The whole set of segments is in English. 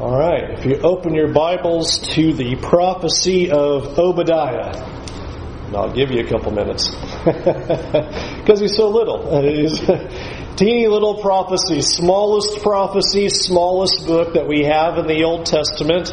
All right, if you open your Bibles to the prophecy of Obadiah, and I'll give you a couple minutes because he's so little. He's teeny little prophecy, smallest prophecy, smallest book that we have in the Old Testament.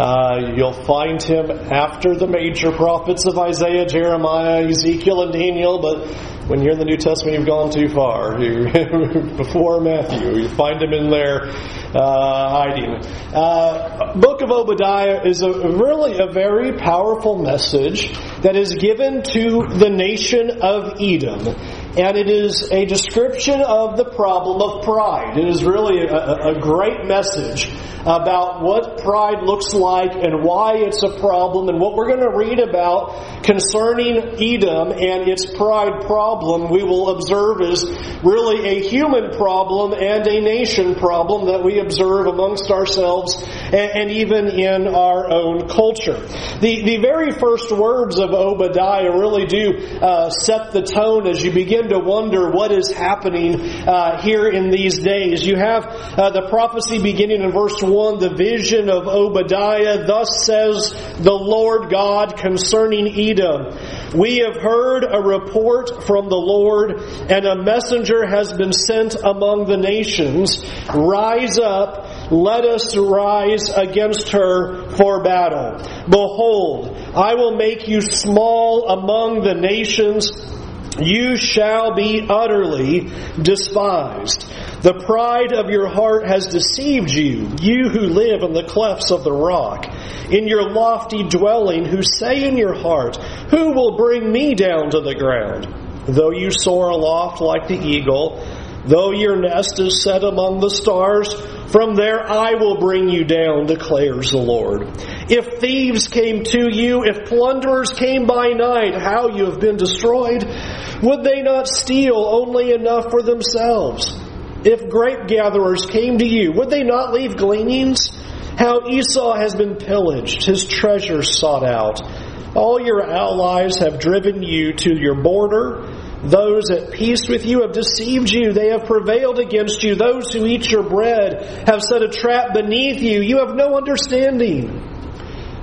Uh, you'll find him after the major prophets of Isaiah, Jeremiah, Ezekiel, and Daniel, but when you're in the New Testament, you've gone too far. before Matthew, you find him in there uh, hiding. Uh, Book of Obadiah is a, really a very powerful message that is given to the nation of Edom and it is a description of the problem of pride. It is really a, a, great message about what pride looks like and why it's a problem and what we're going to read about concerning Edom and its pride problem we will observe is really a human problem and a nation problem that we observe amongst ourselves and, and even in our own culture. The, the very first words of Obadiah really do uh, set the tone as you begin to wonder what is happening uh, here in these days. You have uh, the prophecy beginning in verse 1, the vision of Obadiah. Thus says the Lord God concerning Edom. We have heard a report from the Lord, and a messenger has been sent among the nations. Rise up, let us rise against her for battle. Behold, I will make you small among the nations you shall be utterly despised. The pride of your heart has deceived you, you who live in the clefts of the rock. In your lofty dwelling, who say in your heart, Who will bring me down to the ground? Though you soar aloft like the eagle, though your nest is set among the stars, from there I will bring you down, declares the Lord. If thieves came to you, if plunderers came by night, how you have been destroyed, would they not steal only enough for themselves? If grape gatherers came to you, would they not leave gleanings? How Esau has been pillaged, his treasures sought out. All your allies have driven you to your border. Those at peace with you have deceived you. They have prevailed against you. Those who eat your bread have set a trap beneath you. You have no understanding.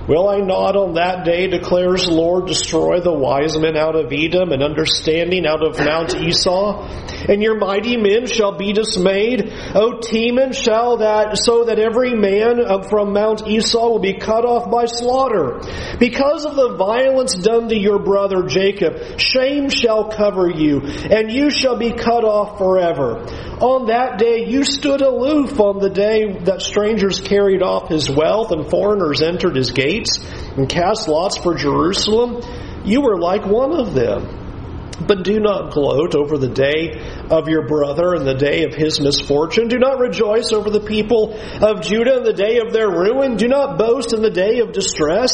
Will I not on that day, declares the Lord, destroy the wise men out of Edom and understanding out of Mount Esau? And your mighty men shall be dismayed. O Teman, shall that, so that every man from Mount Esau will be cut off by slaughter. Because of the violence done to your brother Jacob, shame shall cover you, and you shall be cut off forever. On that day you stood aloof on the day that strangers carried off his wealth and foreigners entered his gates and cast lots for Jerusalem. You were like one of them. But do not gloat over the day of your brother and the day of his misfortune. Do not rejoice over the people of Judah in the day of their ruin. Do not boast in the day of distress.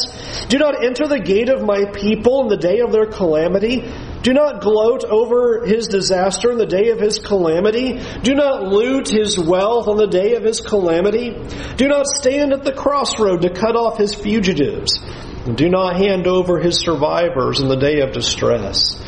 Do not enter the gate of my people in the day of their calamity. Do not gloat over his disaster in the day of his calamity. Do not loot his wealth on the day of his calamity. Do not stand at the crossroad to cut off his fugitives. Do not hand over his survivors in the day of distress.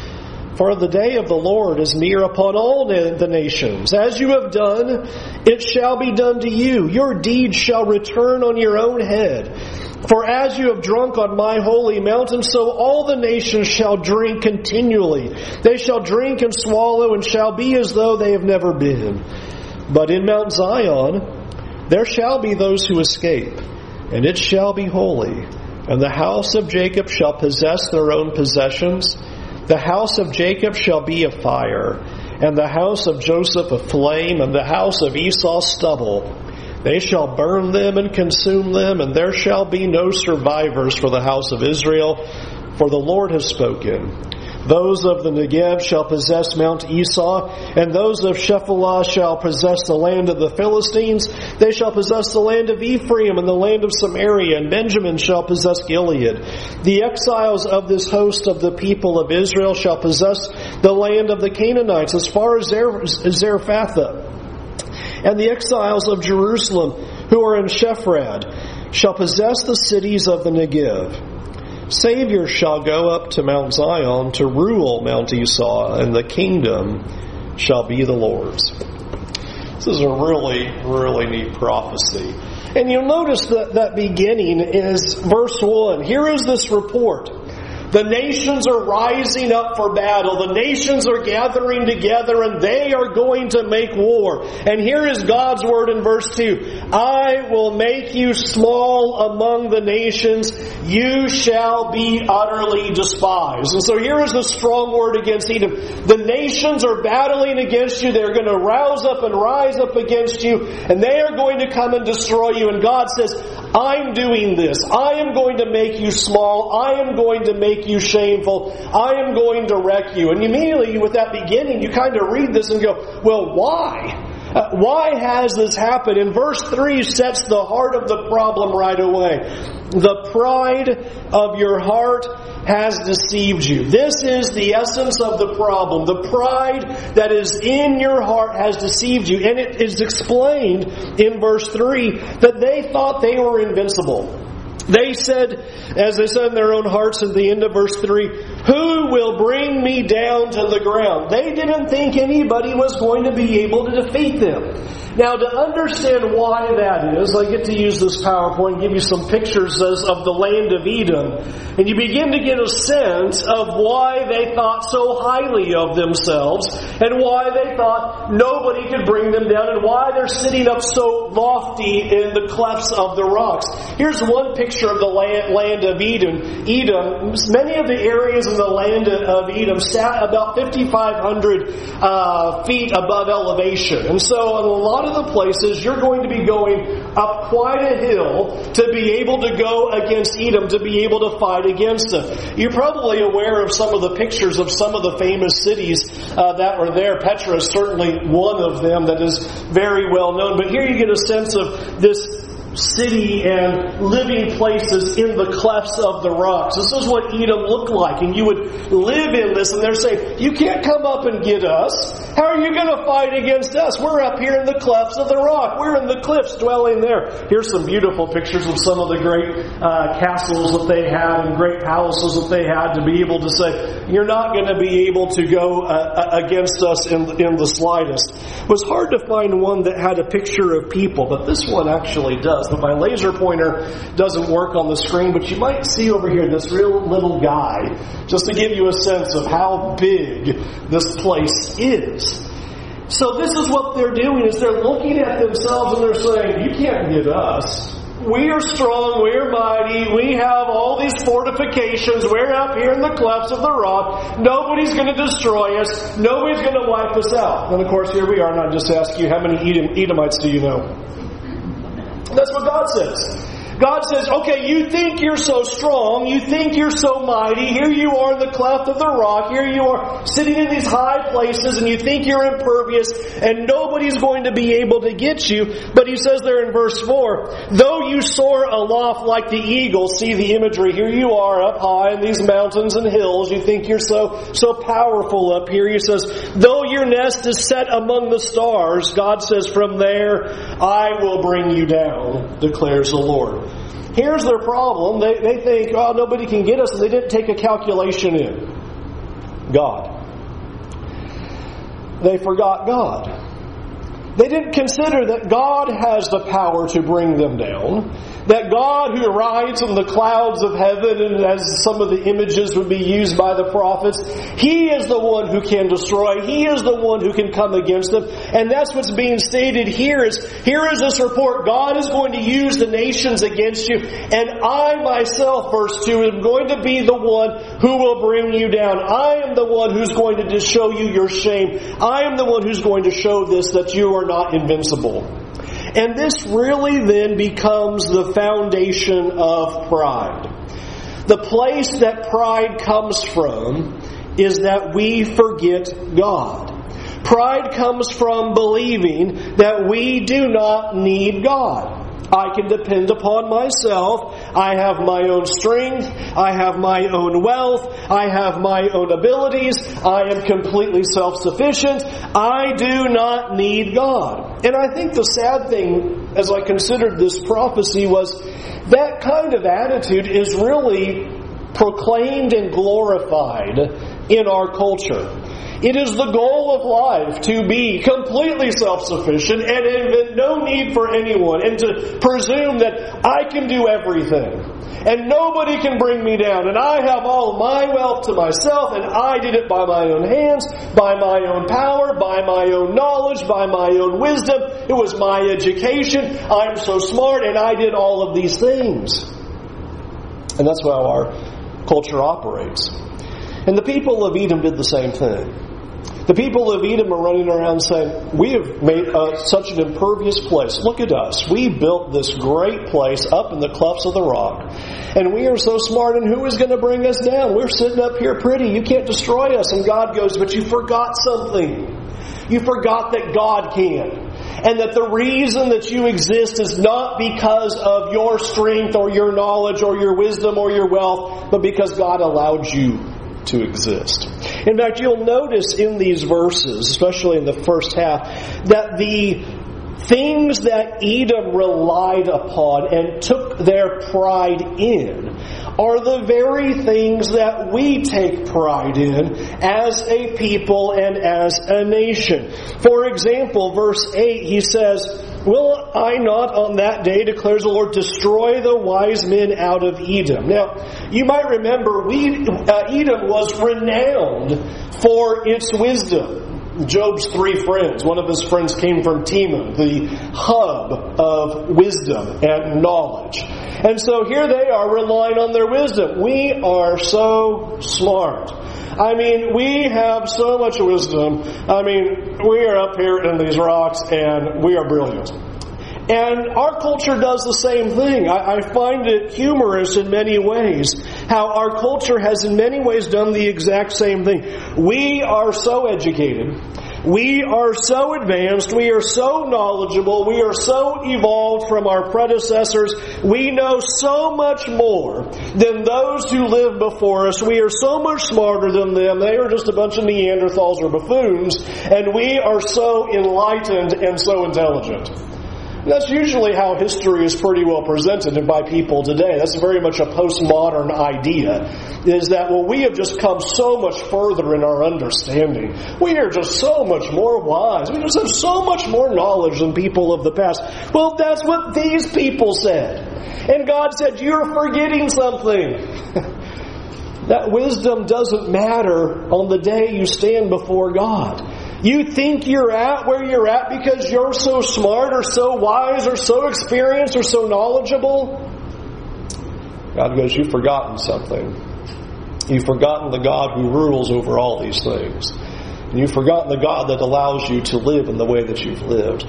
For the day of the Lord is near upon all the nations. As you have done, it shall be done to you. Your deeds shall return on your own head. For as you have drunk on my holy mountain, so all the nations shall drink continually. They shall drink and swallow and shall be as though they have never been. But in Mount Zion there shall be those who escape, and it shall be holy. And the house of Jacob shall possess their own possessions the house of Jacob shall be a fire, and the house of Joseph a flame, and the house of Esau stubble. They shall burn them and consume them, and there shall be no survivors for the house of Israel, for the Lord has spoken. Those of the Negev shall possess Mount Esau, and those of Shephelah shall possess the land of the Philistines. They shall possess the land of Ephraim and the land of Samaria, and Benjamin shall possess Gilead. The exiles of this host of the people of Israel shall possess the land of the Canaanites as far as Zarephath. And the exiles of Jerusalem who are in Sepharad shall possess the cities of the Negev. Savior shall go up to Mount Zion to rule Mount Esau, and the kingdom shall be the Lord's. This is a really, really neat prophecy. And you'll notice that that beginning is verse 1. Here is this report. The nations are rising up for battle. The nations are gathering together and they are going to make war. And here is God's word in verse 2. I will make you small among the nations. You shall be utterly despised. And so here is the strong word against Edom. The nations are battling against you. They're going to rouse up and rise up against you and they are going to come and destroy you. And God says, I'm doing this. I am going to make you small. I am going to make make you shameful. I am going to wreck you. And immediately with that beginning, you kind of read this and go, well, why? Uh, why has this happened? And verse 3 sets the heart of the problem right away. The pride of your heart has deceived you. This is the essence of the problem. The pride that is in your heart has deceived you. And it is explained in verse 3 that they thought they were invincible. They said, as they said in their own hearts at the end of verse 3, Who will bring me down to the ground? They didn't think anybody was going to be able to defeat them. Now, to understand why that is, I get to use this PowerPoint and give you some pictures of the land of Edom. And you begin to get a sense of why they thought so highly of themselves and why they thought nobody could bring them down and why they're sitting up so lofty in the clefts of the rocks. Here's one picture of the land, land of Edom. Edom, many of the areas in the land of Edom sat about 5,500 uh, feet above elevation. And so in a lot lot of the places you're going to be going up quite a hill to be able to go against Edom, to be able to fight against them. You're probably aware of some of the pictures of some of the famous cities uh, that were there. Petra is certainly one of them that is very well known. But here you get a sense of this city and living places in the clefts of the rocks. This is what Edom looked like, and you would live in this, and they're saying, You can't come up and get us. How are you going to fight against us? We're up here in the clefts of the rock. We're in the cliffs dwelling there. Here's some beautiful pictures of some of the great uh, castles that they had and great palaces that they had to be able to say, You're not going to be able to go uh, against us in, in the slightest. It was hard to find one that had a picture of people, but this one actually does does, but my laser pointer doesn't work on the screen, but you might see over here this real little guy, just to give you a sense of how big this place is. So this is what they're doing is they're looking at themselves and they're saying, you can't get us. We are strong, we're mighty, we have all these fortifications, we're up here in the clefts of the rock, nobody's going to destroy us, nobody's going to wipe us out. And of course, here we are, and I just ask you, how many Edom, Edomites do you know? That's what God says. God says, okay, you think you're so strong, you think you're so mighty, here you are in the cleft of the rock, here you are sitting in these high places and you think you're impervious and nobody's going to be able to get you. But he says there in verse 4, though you soar aloft like the eagle, see the imagery, here you are up high in these mountains and hills, you think you're so, so powerful up here. He says, though your nest is set among the stars, God says, from there I will bring you down, declares the Lord. Here's their problem. They, they think, oh, nobody can get us, and they didn't take a calculation in. God. They forgot God. They didn't consider that God has the power to bring them down that God who rides on the clouds of heaven, and as some of the images would be used by the prophets, He is the one who can destroy. He is the one who can come against them. And that's what's being stated here is, here is this report. God is going to use the nations against you, and I myself, verse 2, am going to be the one who will bring you down. I am the one who's going to show you your shame. I am the one who's going to show this that you are not invincible. And this really then becomes the foundation of pride. The place that pride comes from is that we forget God. Pride comes from believing that we do not need God. I can depend upon myself. I have my own strength. I have my own wealth. I have my own abilities. I am completely self-sufficient. I do not need God. And I think the sad thing as I considered this prophecy was that kind of attitude is really proclaimed and glorified in our culture. It is the goal of life to be completely self-sufficient and invent no need for anyone and to presume that I can do everything and nobody can bring me down and I have all my wealth to myself and I did it by my own hands, by my own power, by my own knowledge, by my own wisdom. It was my education. I'm so smart and I did all of these things. And that's how our culture operates. And the people of Edom did the same thing. The people of Edom are running around saying, We have made uh, such an impervious place. Look at us. We built this great place up in the clefts of the rock. And we are so smart, and who is going to bring us down? We're sitting up here pretty. You can't destroy us. And God goes, But you forgot something. You forgot that God can. And that the reason that you exist is not because of your strength or your knowledge or your wisdom or your wealth, but because God allowed you to exist. In fact, you'll notice in these verses, especially in the first half, that the things that Edom relied upon and took their pride in are the very things that we take pride in as a people and as a nation. For example, verse 8, he says, Will I not on that day, declares the Lord, destroy the wise men out of Edom? Now, you might remember we, uh, Edom was renowned for its wisdom. Job's three friends. One of his friends came from Teman, the hub of wisdom and knowledge. And so here they are relying on their wisdom. We are so smart. I mean, we have so much wisdom. I mean, we are up here in these rocks and we are brilliant. And our culture does the same thing. I, I, find it humorous in many ways how our culture has in many ways done the exact same thing. We are so educated. We are so advanced. We are so knowledgeable. We are so evolved from our predecessors. We know so much more than those who lived before us. We are so much smarter than them. They are just a bunch of Neanderthals or buffoons. And we are so enlightened and so intelligent. That's usually how history is pretty well presented by people today. That's very much a postmodern idea. Is that, well, we have just come so much further in our understanding. We are just so much more wise. We just have so much more knowledge than people of the past. Well, that's what these people said. And God said, you're forgetting something. that wisdom doesn't matter on the day you stand before God. You think you're at where you're at because you're so smart or so wise or so experienced or so knowledgeable? God goes, You've forgotten something. You've forgotten the God who rules over all these things. And you've forgotten the God that allows you to live in the way that you've lived.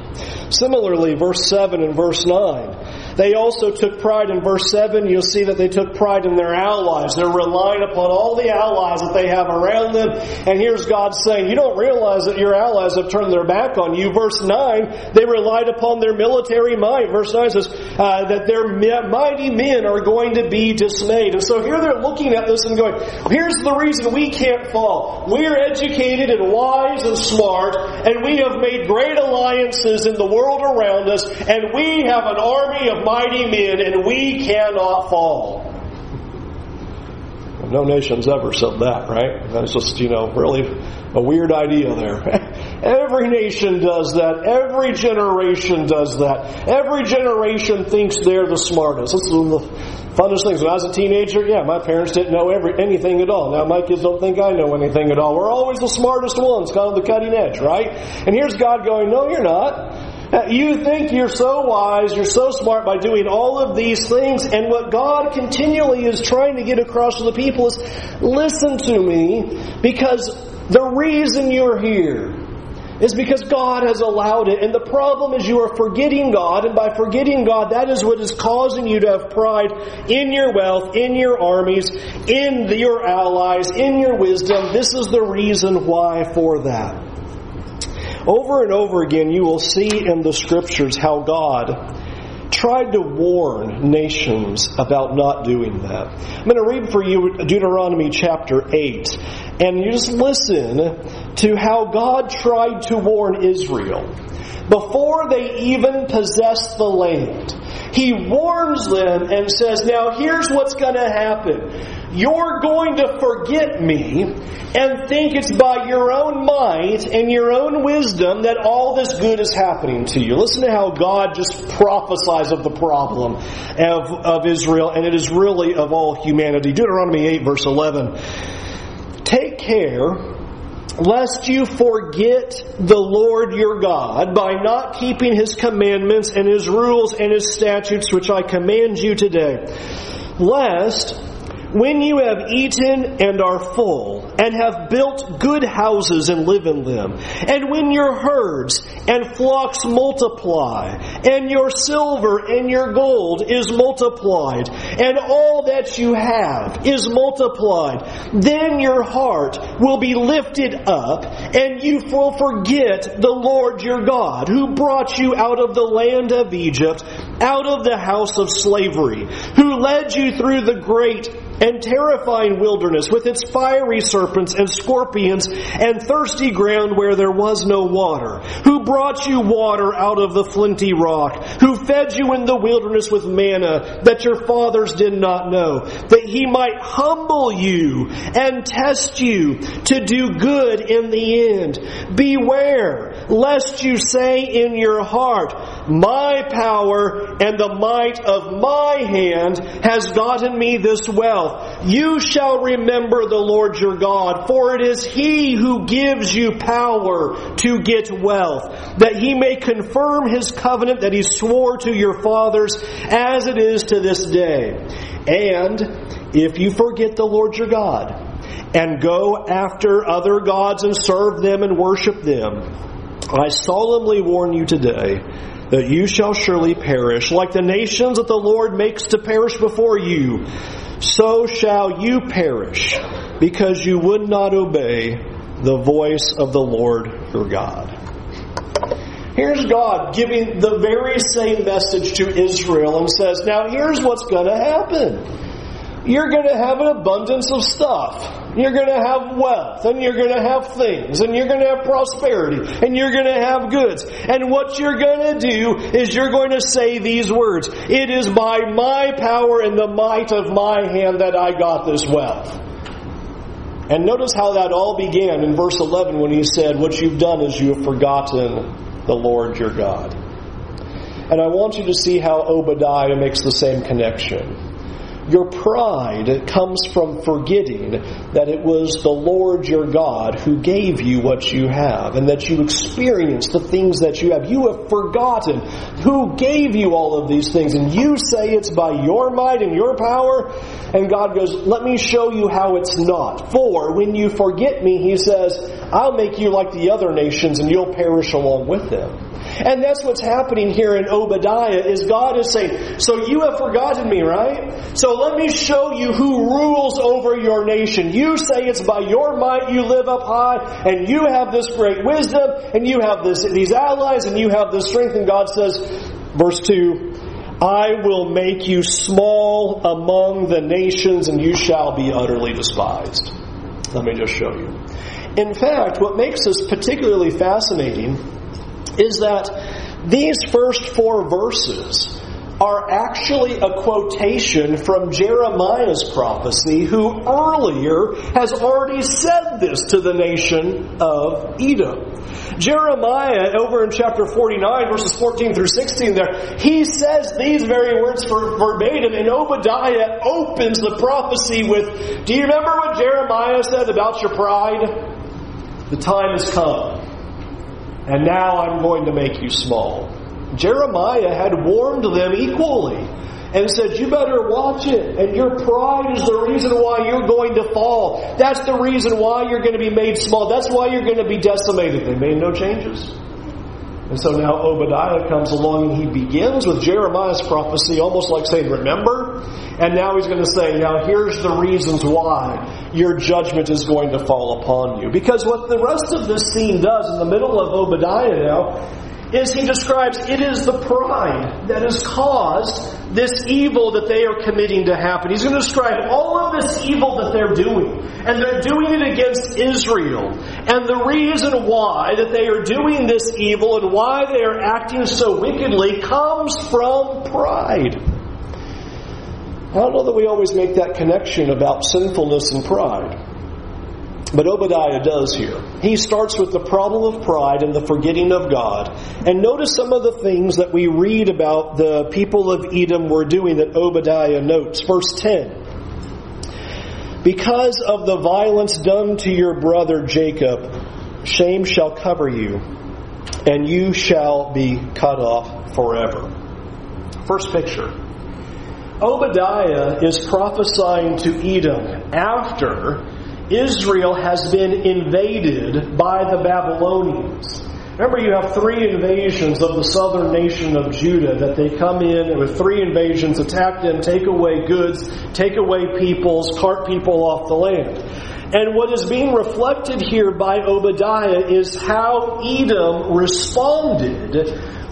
Similarly, verse 7 and verse 9. They also took pride in verse 7. You'll see that they took pride in their allies. They're relying upon all the allies that they have around them. And here's God saying, You don't realize that your allies have turned their back on you. Verse 9, they relied upon their military might. Verse 9 says uh, that their mighty men are going to be dismayed. And so here they're looking at this and going, Here's the reason we can't fall. We're educated and wise and smart, and we have made great alliances in the world around us, and we have an army of mighty men, and we cannot fall. No nation's ever said that, right? That's just, you know, really a weird idea there. Every nation does that. Every generation does that. Every generation thinks they're the smartest. This is one of the funnest things. When I was a teenager, yeah, my parents didn't know every, anything at all. Now my kids don't think I know anything at all. We're always the smartest ones, kind of the cutting edge, right? And here's God going, no, you're not. You think you're so wise, you're so smart by doing all of these things, and what God continually is trying to get across to the people is, listen to me, because the reason you're here is because God has allowed it. And the problem is you are forgetting God, and by forgetting God, that is what is causing you to have pride in your wealth, in your armies, in your allies, in your wisdom. This is the reason why for that. Over and over again, you will see in the scriptures how God tried to warn nations about not doing that. I'm going to read for you Deuteronomy chapter 8, and you just listen to how God tried to warn Israel before they even possessed the land. He warns them and says, Now here's what's going to happen. You're going to forget me and think it's by your own might and your own wisdom that all this good is happening to you. Listen to how God just prophesies of the problem of, of Israel, and it is really of all humanity. Deuteronomy 8, verse 11. Take care lest you forget the Lord your God by not keeping his commandments and his rules and his statutes which I command you today. Lest when you have eaten and are full, and have built good houses and live in them, and when your herds and flocks multiply, and your silver and your gold is multiplied, and all that you have is multiplied, then your heart will be lifted up, and you will forget the Lord your God, who brought you out of the land of Egypt, out of the house of slavery, who led you through the great and terrifying wilderness with its fiery serpents and scorpions and thirsty ground where there was no water, who brought you water out of the flinty rock, who fed you in the wilderness with manna that your fathers did not know, that he might humble you and test you to do good in the end. Beware lest you say in your heart, my power and the might of my hand has gotten me this wealth you shall remember the Lord your God, for it is He who gives you power to get wealth, that He may confirm His covenant that He swore to your fathers, as it is to this day. And if you forget the Lord your God, and go after other gods and serve them and worship them, I solemnly warn you today that you shall surely perish, like the nations that the Lord makes to perish before you so shall you perish because you would not obey the voice of the Lord your God. Here's God giving the very same message to Israel and says, Now here's what's going to happen. You're going to have an abundance of stuff. You're going to have wealth, and you're going to have things, and you're going to have prosperity, and you're going to have goods. And what you're going to do is you're going to say these words It is by my power and the might of my hand that I got this wealth. And notice how that all began in verse 11 when he said, What you've done is you have forgotten the Lord your God. And I want you to see how Obadiah makes the same connection. Your pride comes from forgetting that it was the Lord your God who gave you what you have and that you experienced the things that you have. You have forgotten who gave you all of these things and you say it's by your might and your power and God goes, let me show you how it's not. For when you forget me, he says, I'll make you like the other nations and you'll perish along with them. And that's what's happening here in Obadiah is God is saying, so you have forgotten me, right? So let me show you who rules over your nation. You say it's by your might you live up high and you have this great wisdom and you have this, these allies and you have this strength and God says, verse 2, I will make you small among the nations and you shall be utterly despised. Let me just show you. In fact, what makes this particularly fascinating is that these first four verses are actually a quotation from Jeremiah's prophecy, who earlier has already said this to the nation of Edom. Jeremiah, over in chapter 49, verses 14 through 16, there, he says these very words verbatim, and Obadiah opens the prophecy with Do you remember what Jeremiah said about your pride? The time has come and now I'm going to make you small. Jeremiah had warned them equally and said, You better watch it. And your pride is the reason why you're going to fall. That's the reason why you're going to be made small. That's why you're going to be decimated. They made no changes. And so now Obadiah comes along and he begins with Jeremiah's prophecy, almost like saying, Remember? And now he's going to say, Now here's the reasons why your judgment is going to fall upon you. Because what the rest of this scene does in the middle of Obadiah now is he describes it is the pride that has caused this evil that they are committing to happen. He's going to describe all of this evil that they're doing. And they're doing it against Israel. And the reason why that they are doing this evil and why they are acting so wickedly comes from pride. I don't know that we always make that connection about sinfulness and pride. But Obadiah does here. He starts with the problem of pride and the forgetting of God. And notice some of the things that we read about the people of Edom were doing that Obadiah notes. Verse 10. Because of the violence done to your brother Jacob, shame shall cover you, and you shall be cut off forever. First picture. Obadiah is prophesying to Edom after Israel has been invaded by the Babylonians. Remember, you have three invasions of the southern nation of Judah that they come in with three invasions, attack them, take away goods, take away peoples, cart people off the land. And what is being reflected here by Obadiah is how Edom responded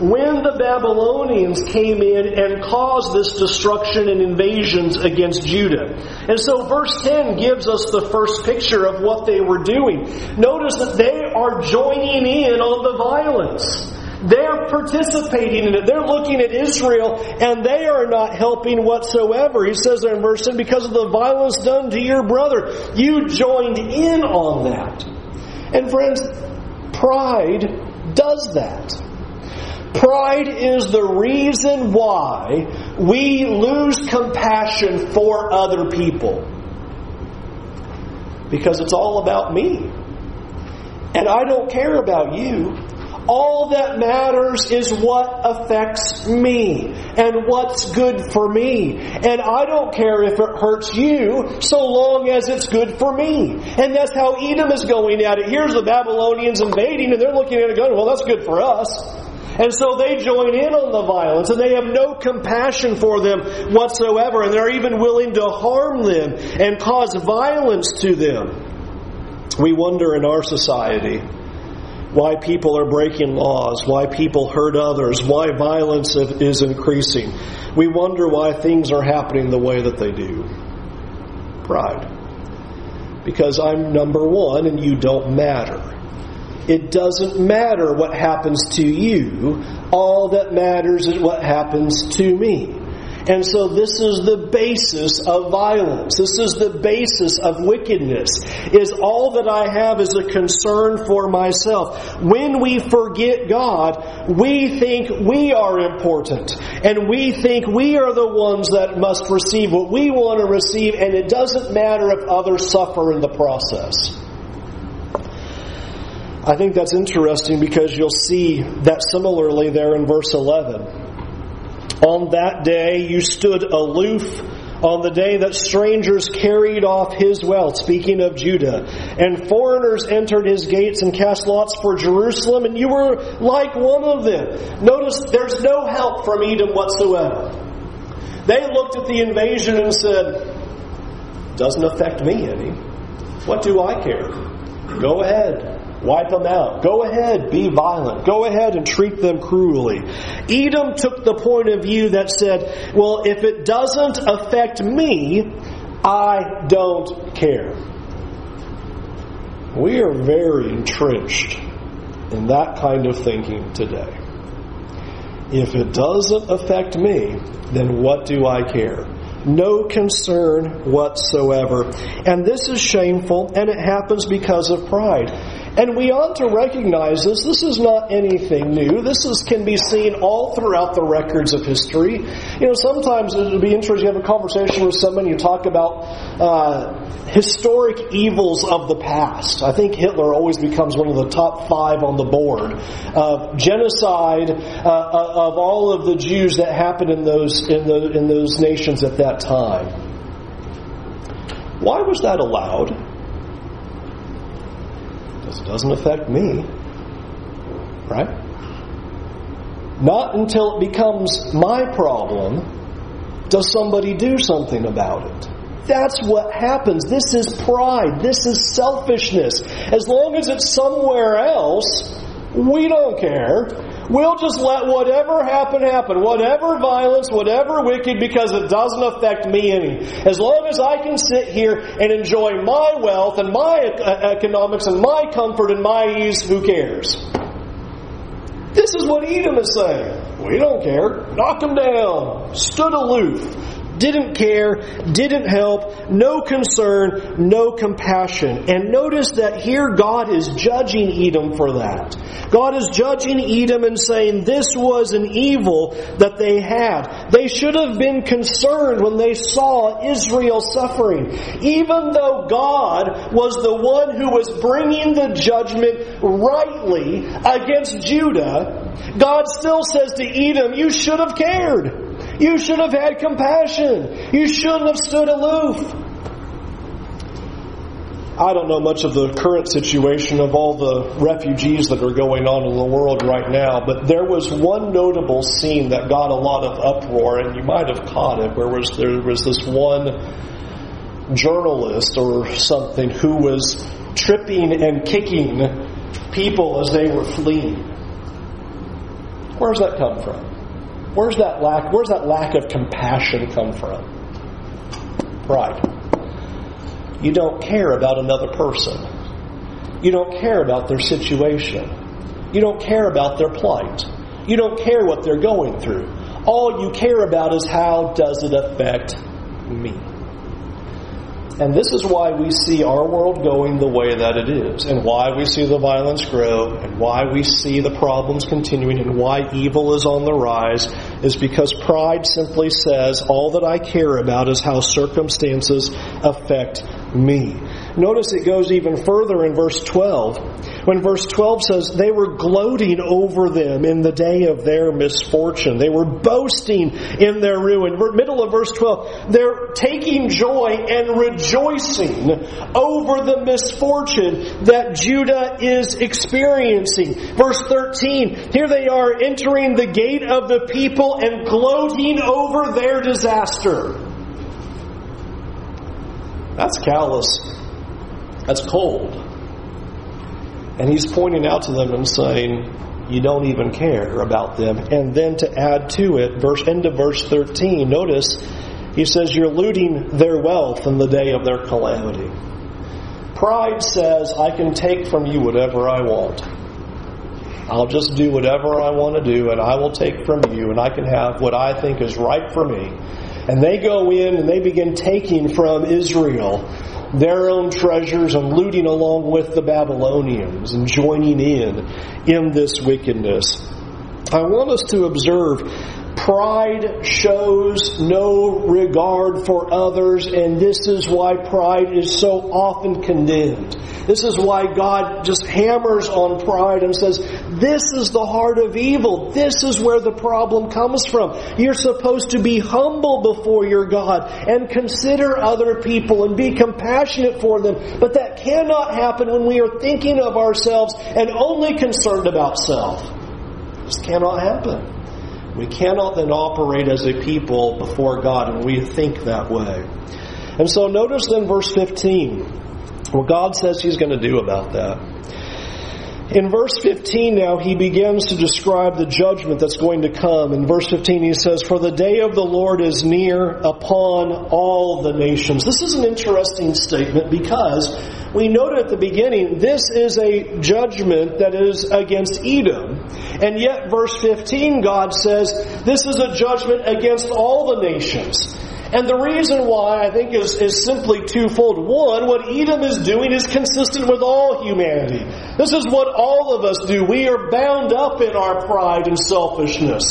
when the Babylonians came in and caused this destruction and invasions against Judah. And so verse 10 gives us the first picture of what they were doing. Notice that they are joining in on the violence. They're participating in it. They're looking at Israel and they are not helping whatsoever. He says there in verse 10, because of the violence done to your brother, you joined in on that. And friends, pride does that. Pride is the reason why we lose compassion for other people. Because it's all about me. And I don't care about you. All that matters is what affects me and what's good for me. And I don't care if it hurts you so long as it's good for me. And that's how Edom is going at it. Here's the Babylonians invading and they're looking at it going, well, that's good for us. And so they join in on the violence and they have no compassion for them whatsoever and they're even willing to harm them and cause violence to them. We wonder in our society why people are breaking laws, why people hurt others, why violence is increasing. We wonder why things are happening the way that they do. Pride. Because I'm number one and you don't matter. It doesn't matter what happens to you. All that matters is what happens to me. And so this is the basis of violence. This is the basis of wickedness. Is all that I have is a concern for myself. When we forget God, we think we are important. And we think we are the ones that must receive what we want to receive and it doesn't matter if others suffer in the process. I think that's interesting because you'll see that similarly there in verse 11. On that day you stood aloof on the day that strangers carried off his wealth, speaking of Judah, and foreigners entered his gates and cast lots for Jerusalem, and you were like one of them. Notice there's no help from Edom whatsoever. They looked at the invasion and said, Doesn't affect me any. What do I care? Go ahead. Wipe them out. Go ahead, be violent. Go ahead and treat them cruelly. Edom took the point of view that said, well, if it doesn't affect me, I don't care. We are very entrenched in that kind of thinking today. If it doesn't affect me, then what do I care? No concern whatsoever. And this is shameful, and it happens because of pride. And we ought to recognize this. This is not anything new. This is, can be seen all throughout the records of history. You know, sometimes it would be interesting to have a conversation with someone, you talk about uh, historic evils of the past. I think Hitler always becomes one of the top five on the board. Uh, genocide uh, of all of the Jews that happened in those, in, the, in those nations at that time. Why was that allowed? Because it doesn't affect me. Right? Not until it becomes my problem does somebody do something about it. That's what happens. This is pride. This is selfishness. As long as it's somewhere else, we don't care. We'll just let whatever happen happen. Whatever violence, whatever wicked, because it doesn't affect me any. As long as I can sit here and enjoy my wealth and my uh, economics and my comfort and my ease, who cares? This is what Edom is saying. We don't care. Knock them down. Stood aloof. Didn't care, didn't help, no concern, no compassion. And notice that here God is judging Edom for that. God is judging Edom and saying this was an evil that they had. They should have been concerned when they saw Israel suffering. Even though God was the one who was bringing the judgment rightly against Judah, God still says to Edom, you should have cared. You should have had compassion. You shouldn't have stood aloof. I don't know much of the current situation of all the refugees that are going on in the world right now, but there was one notable scene that got a lot of uproar, and you might have caught it, where was, there was this one journalist or something who was tripping and kicking people as they were fleeing. Where's that come from? Where's that lack, where's that lack of compassion come from? Pride. You don't care about another person. You don't care about their situation. You don't care about their plight. You don't care what they're going through. All you care about is how does it affect me? And this is why we see our world going the way that it is, and why we see the violence grow, and why we see the problems continuing, and why evil is on the rise, is because pride simply says, all that I care about is how circumstances affect me. Notice it goes even further in verse 12. When verse 12 says, They were gloating over them in the day of their misfortune. They were boasting in their ruin. Middle of verse 12, they're taking joy and rejoicing over the misfortune that Judah is experiencing. Verse 13, here they are entering the gate of the people and gloating over their disaster. That's callous that's cold. And he's pointing out to them and saying, You don't even care about them. And then to add to it, verse end of verse 13, notice he says, You're looting their wealth in the day of their calamity. Pride says, I can take from you whatever I want. I'll just do whatever I want to do, and I will take from you, and I can have what I think is right for me. And they go in and they begin taking from Israel their own treasures and looting along with the Babylonians and joining in in this wickedness. I want us to observe Pride shows no regard for others, and this is why pride is so often condemned. This is why God just hammers on pride and says, This is the heart of evil. This is where the problem comes from. You're supposed to be humble before your God and consider other people and be compassionate for them. But that cannot happen when we are thinking of ourselves and only concerned about self. This cannot happen. We cannot then operate as a people before God, and we think that way. And so notice then verse 15, what God says He's going to do about that. In verse 15 now, he begins to describe the judgment that's going to come. In verse 15 he says, For the day of the Lord is near upon all the nations. This is an interesting statement because we noted at the beginning, this is a judgment that is against Edom. And yet, verse 15, God says, this is a judgment against all the nations. And the reason why I think is, is simply twofold. One, what Edom is doing is consistent with all humanity. This is what all of us do. We are bound up in our pride and selfishness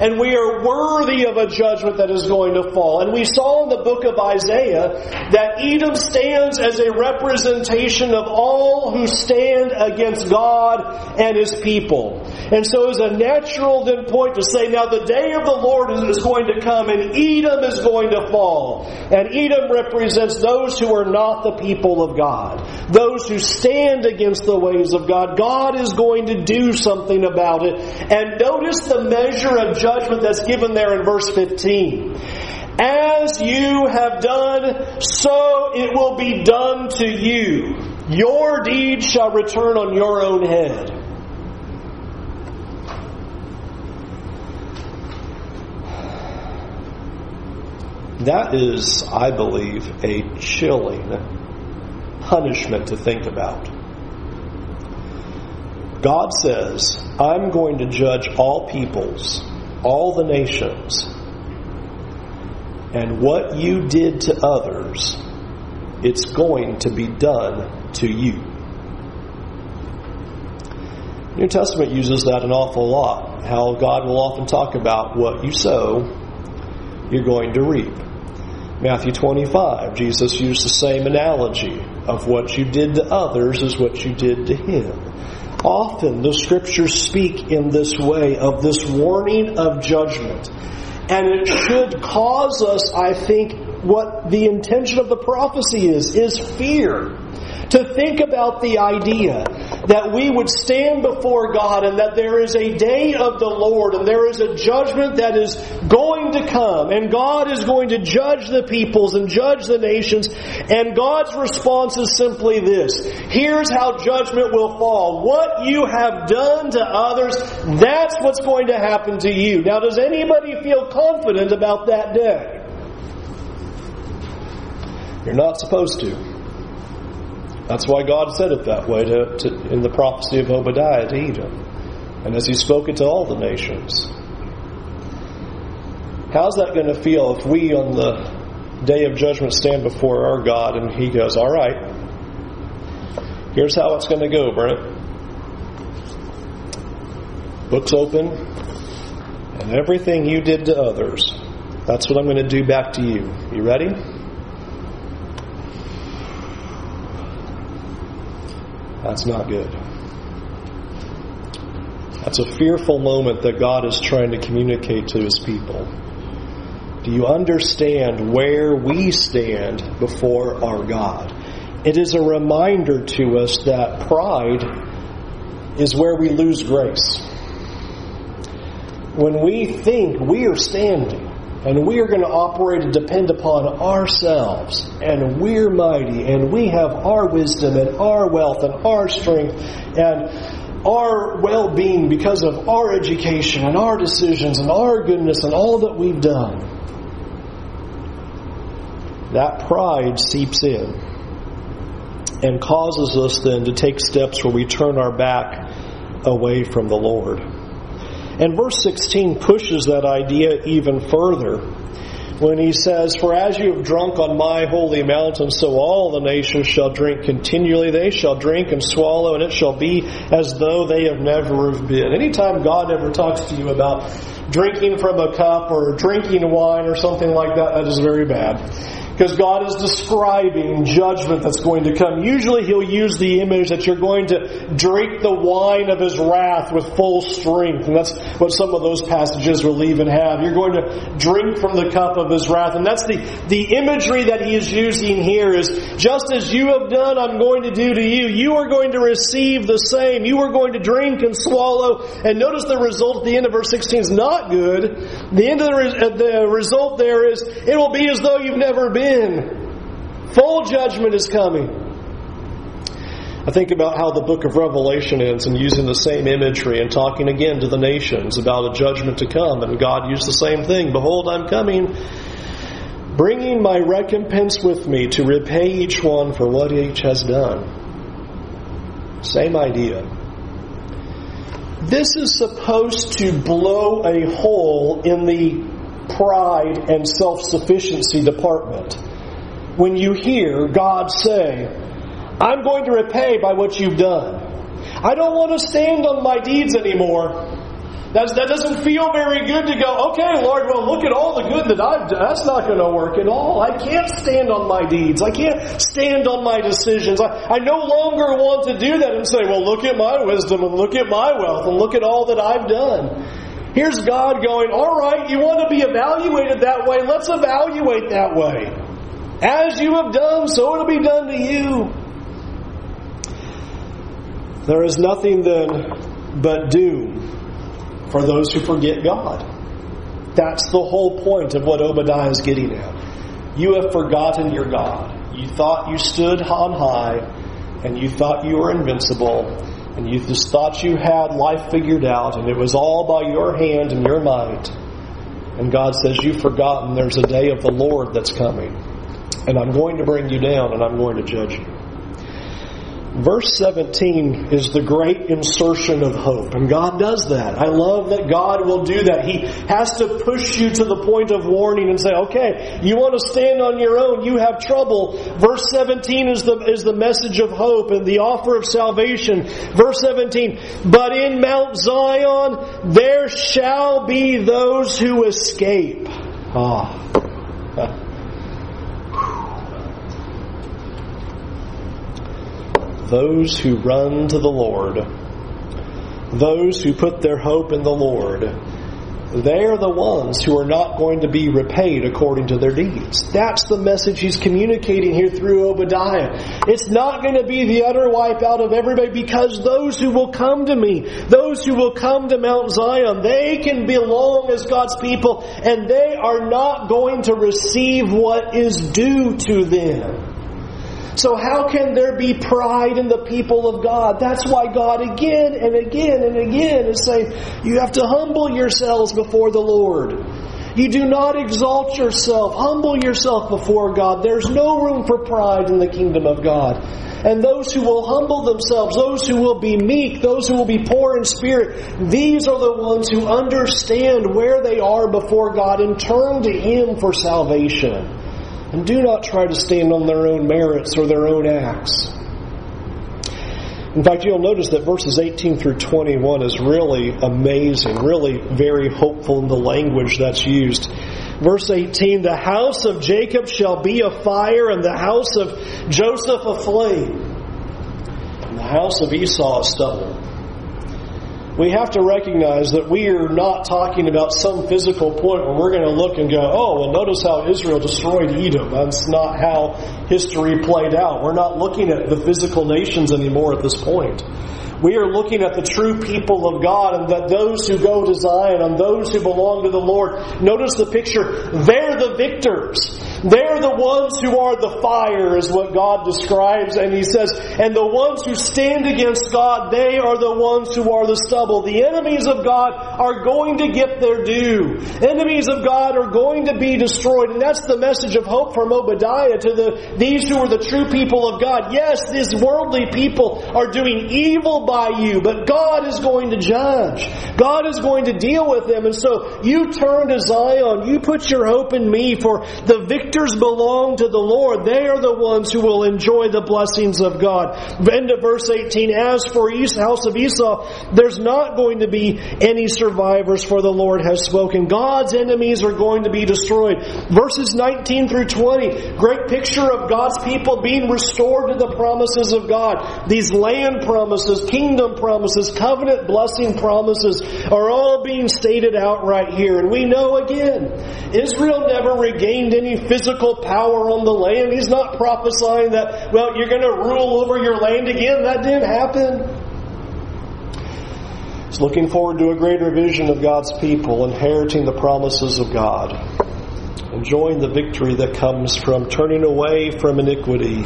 and we are worthy of a judgment that is going to fall. And we saw in the book of Isaiah that Edom stands as a representation of all who stand against God and His people. And so it's a natural then point to say, now the day of the Lord is going to come and Edom is going to fall. And Edom represents those who are not the people of God. Those who stand against the ways of God. God is going to do something about it. And notice the measure of judgment that's given there in verse 15. As you have done, so it will be done to you. Your deed shall return on your own head. That is, I believe, a chilling punishment to think about. God says, I'm going to judge all peoples all the nations. And what you did to others, it's going to be done to you. New Testament uses that an awful lot. How God will often talk about what you sow, you're going to reap. Matthew 25, Jesus used the same analogy of what you did to others is what you did to him. Often the scriptures speak in this way of this warning of judgment. And it should cause us, I think, what the intention of the prophecy is, is fear to think about the idea that we would stand before God and that there is a day of the Lord and there is a judgment that is going to come and God is going to judge the peoples and judge the nations and God's response is simply this. Here's how judgment will fall. What you have done to others, that's what's going to happen to you. Now does anybody feel confident about that day? You're not supposed to. That's why God said it that way to, to, in the prophecy of Obadiah to Edom. And as he spoke it to all the nations. How's that going to feel if we on the day of judgment stand before our God and he goes, All right, here's how it's going to go, Brent. Books open, and everything you did to others, that's what I'm going to do back to you. You ready? That's not good. That's a fearful moment that God is trying to communicate to his people. Do you understand where we stand before our God? It is a reminder to us that pride is where we lose grace. When we think we are standing and we are going to operate and depend upon ourselves, and we're mighty, and we have our wisdom, and our wealth, and our strength, and our well being because of our education, and our decisions, and our goodness, and all that we've done. That pride seeps in and causes us then to take steps where we turn our back away from the Lord. And verse 16 pushes that idea even further when he says, For as you have drunk on my holy mountain, so all the nations shall drink continually. They shall drink and swallow, and it shall be as though they have never have been. Anytime God ever talks to you about drinking from a cup or drinking wine or something like that, that is very bad because God is describing judgment that's going to come. Usually he'll use the image that you're going to drink the wine of his wrath with full strength. And that's what some of those passages will even have. You're going to drink from the cup of his wrath. And that's the, the imagery that he is using here is just as you have done, I'm going to do to you. You are going to receive the same. You are going to drink and swallow. And notice the result at the end of verse 16 is not good. The end of the, re- the result there is it will be as though you've never been Full judgment is coming. I think about how the book of Revelation ends and using the same imagery and talking again to the nations about a judgment to come. And God used the same thing. Behold, I'm coming, bringing my recompense with me to repay each one for what each has done. Same idea. This is supposed to blow a hole in the pride and self sufficiency department. When you hear God say, I'm going to repay by what you've done. I don't want to stand on my deeds anymore. That's, that doesn't feel very good to go, okay, Lord, well, look at all the good that I've done. That's not going to work at all. I can't stand on my deeds. I can't stand on my decisions. I, I no longer want to do that and say, well, look at my wisdom and look at my wealth and look at all that I've done. Here's God going, all right, you want to be evaluated that way? Let's evaluate that way. As you have done, so it'll be done to you. There is nothing then but doom for those who forget God. That's the whole point of what Obadiah is getting at. You have forgotten your God. You thought you stood on high, and you thought you were invincible, and you just thought you had life figured out, and it was all by your hand and your might. And God says, You've forgotten there's a day of the Lord that's coming. And I'm going to bring you down and I'm going to judge you. Verse 17 is the great insertion of hope, and God does that. I love that God will do that. He has to push you to the point of warning and say, okay, you want to stand on your own, you have trouble. Verse 17 is the, is the message of hope and the offer of salvation. Verse 17, but in Mount Zion there shall be those who escape. Ah. those who run to the Lord, those who put their hope in the Lord, they are the ones who are not going to be repaid according to their deeds. That's the message he's communicating here through Obadiah. It's not going to be the utter wipe out of everybody because those who will come to me, those who will come to Mount Zion, they can belong as God's people and they are not going to receive what is due to them. So how can there be pride in the people of God? That's why God again and again and again is saying, you have to humble yourselves before the Lord. You do not exalt yourself. Humble yourself before God. There's no room for pride in the kingdom of God. And those who will humble themselves, those who will be meek, those who will be poor in spirit, these are the ones who understand where they are before God and turn to Him for salvation and do not try to stand on their own merits or their own acts. In fact, you'll notice that verses 18 through 21 is really amazing, really very hopeful in the language that's used. Verse 18, the house of Jacob shall be a fire and the house of Joseph a flame. And the house of Esau a stubble we have to recognize that we are not talking about some physical point where we're going to look and go, oh, well, notice how Israel destroyed Edom. That's not how history played out. We're not looking at the physical nations anymore at this point. We are looking at the true people of God and that those who go to Zion and those who belong to the Lord. Notice the picture. They're the victors. They're the ones who are the fire, is what God describes. And He says, and the ones who stand against God, they are the ones who are the stubble. The enemies of God are going to get their due. Enemies of God are going to be destroyed. And that's the message of hope from Obadiah to the, these who are the true people of God. Yes, these worldly people are doing evil by you, but God is going to judge. God is going to deal with them. And so you turn to Zion. You put your hope in me for the victory victors belong to the Lord. They are the ones who will enjoy the blessings of God. End of verse 18. As for Esau, house of Esau, there's not going to be any survivors for the Lord has spoken. God's enemies are going to be destroyed. Verses 19 through 20. Great picture of God's people being restored to the promises of God. These land promises, kingdom promises, covenant blessing promises are all being stated out right here. And we know again, Israel never regained any physical physical power on the land. He's not prophesying that, well, you're going to rule over your land again. That didn't happen. He's looking forward to a greater vision of God's people, inheriting the promises of God, enjoying the victory that comes from turning away from iniquity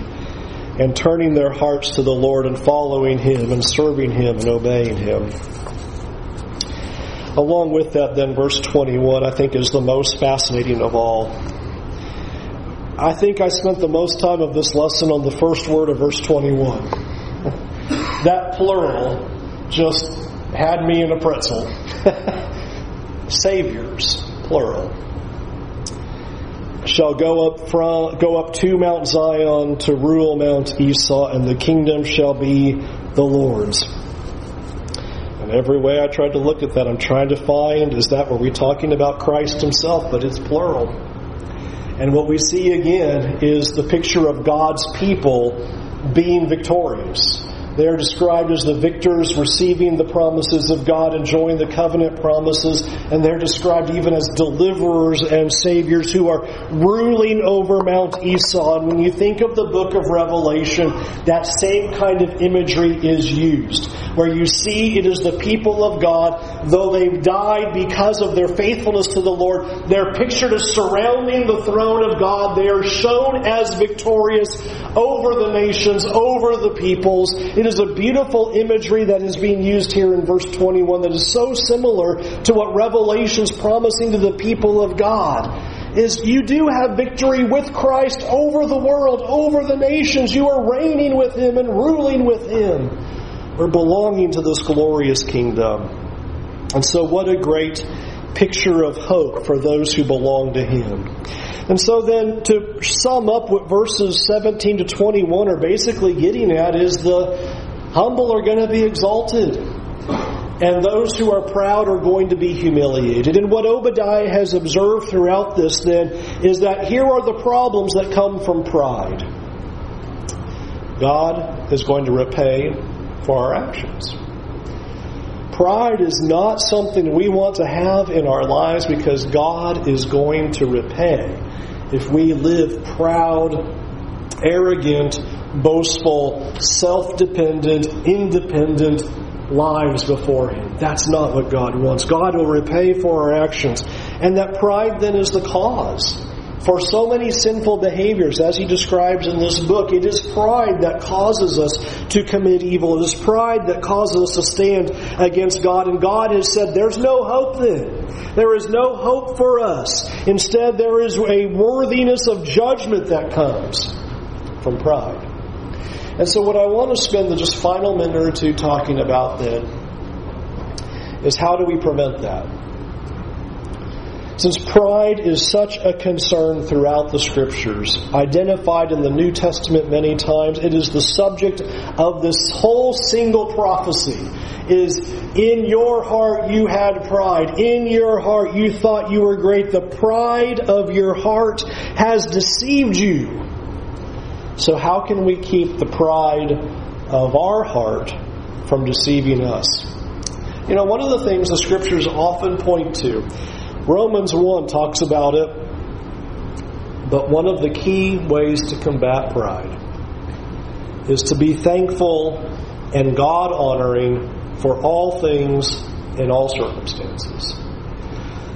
and turning their hearts to the Lord and following Him and serving Him and obeying Him. Along with that, then, verse 21, I think, is the most fascinating of all. I think I spent the most time of this lesson on the first word of verse 21. that plural just had me in a pretzel. Saviors, plural, shall go up from, go up to Mount Zion to rule Mount Esau, and the kingdom shall be the Lord's. And every way I tried to look at that, I'm trying to find is that were we talking about Christ Himself? But it's plural. And what we see again is the picture of God's people being victorious. They are described as the victors receiving the promises of God, enjoying the covenant promises, and they're described even as deliverers and saviors who are ruling over Mount Esau. And when you think of the book of Revelation, that same kind of imagery is used, where you see it is the people of God, though they've died because of their faithfulness to the Lord, they're pictured as surrounding the throne of God. They are shown as victorious over the nations, over the peoples. It is a beautiful imagery that is being used here in verse 21 that is so similar to what Revelation's promising to the people of God. is you do have victory with Christ over the world, over the nations. You are reigning with Him and ruling with Him. We're belonging to this glorious kingdom. And so, what a great picture of hope for those who belong to Him. And so, then, to sum up what verses 17 to 21 are basically getting at is the humble are going to be exalted and those who are proud are going to be humiliated. And what Obadiah has observed throughout this then is that here are the problems that come from pride. God is going to repay for our actions. Pride is not something we want to have in our lives because God is going to repay if we live proud, arrogant, boastful, self dependent, independent, lives before Him. That's not what God wants. God will repay for our actions. And that pride then is the cause for so many sinful behaviors, as he describes in this book. It is pride that causes us to commit evil. It is pride that causes us to stand against God. And God has said, there's no hope then. There is no hope for us. Instead, there is a worthiness of judgment that comes from pride. And so, what I want to spend the just final minute or two talking about then is how do we prevent that? Since pride is such a concern throughout the scriptures, identified in the New Testament many times, it is the subject of this whole single prophecy. Is in your heart you had pride. In your heart you thought you were great. The pride of your heart has deceived you. So, how can we keep the pride of our heart from deceiving us? You know, one of the things the scriptures often point to, Romans 1 talks about it, but one of the key ways to combat pride is to be thankful and God honoring for all things in all circumstances.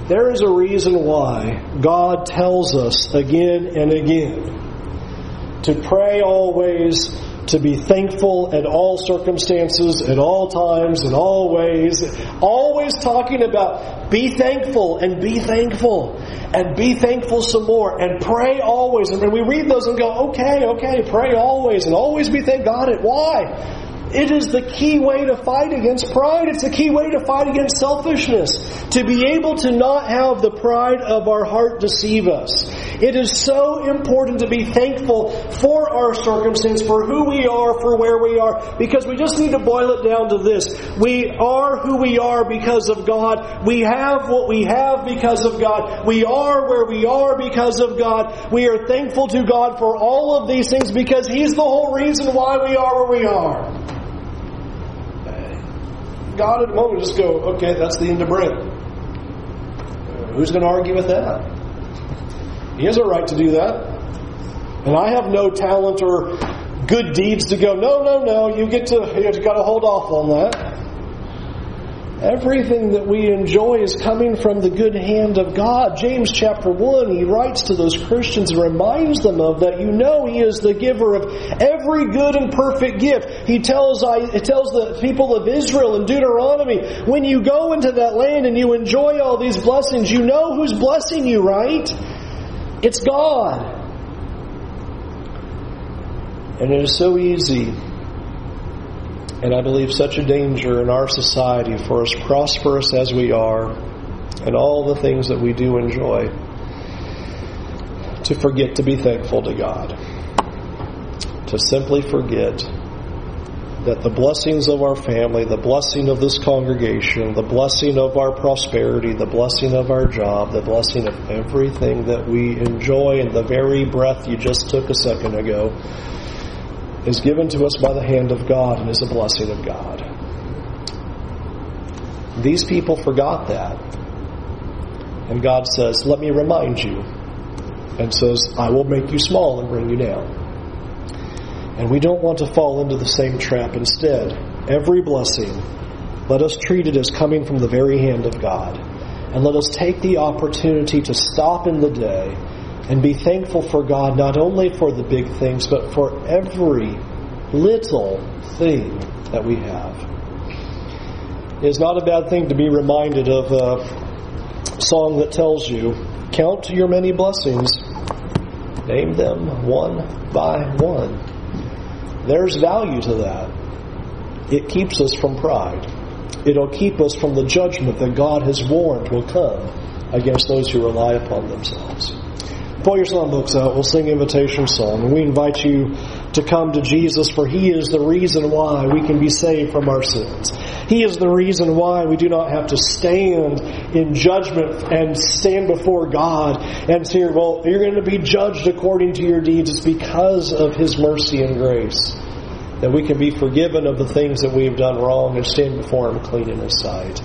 There is a reason why God tells us again and again to pray always, to be thankful at all circumstances, at all times, in all ways. Always talking about be thankful and be thankful and be thankful some more and pray always. And we read those and go, okay, okay, pray always and always be thank God. It why? It is the key way to fight against pride. It's the key way to fight against selfishness. To be able to not have the pride of our heart deceive us. It is so important to be thankful for our circumstance, for who we are, for where we are, because we just need to boil it down to this. We are who we are because of God. We have what we have because of God. We are where we are because of God. We are thankful to God for all of these things because He's the whole reason why we are where we are. God at the moment just go, okay, that's the end of Brent. Who's going to argue with that? He has a right to do that. And I have no talent or good deeds to go, no, no, no, you get to, you've got to hold off on that. Everything that we enjoy is coming from the good hand of God. James chapter 1, he writes to those Christians and reminds them of that. You know He is the giver of every good and perfect gift. He tells, I, it tells the people of Israel in Deuteronomy, when you go into that land and you enjoy all these blessings, you know who's blessing you, right? It's God. And it is so easy and I believe such a danger in our society for as prosperous as we are and all the things that we do enjoy to forget to be thankful to God. To simply forget that the blessings of our family, the blessing of this congregation, the blessing of our prosperity, the blessing of our job, the blessing of everything that we enjoy and the very breath you just took a second ago is given to us by the hand of God and is a blessing of God. These people forgot that. And God says, Let me remind you. And says, I will make you small and bring you down. And we don't want to fall into the same trap. Instead, every blessing, let us treat it as coming from the very hand of God. And let us take the opportunity to stop in the day and be thankful for God not only for the big things, but for every little thing that we have. It's not a bad thing to be reminded of a song that tells you Count your many blessings. Name them one by one. There's value to that. It keeps us from pride. It'll keep us from the judgment that God has warned will come against those who rely upon themselves. Pull your songbooks out. We'll sing invitation song. We invite you to come to Jesus for He is the reason why we can be saved from our sins. He is the reason why we do not have to stand in judgment and stand before God and say, well, you're going to be judged according to your deeds. It's because of His mercy and grace that we can be forgiven of the things that we have done wrong and stand before Him clean in His sight.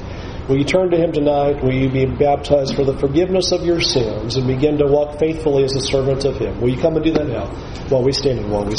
Will you turn to Him tonight? Will you be baptized for the forgiveness of your sins and begin to walk faithfully as a servant of Him? Will you come and do that now while we stand and while we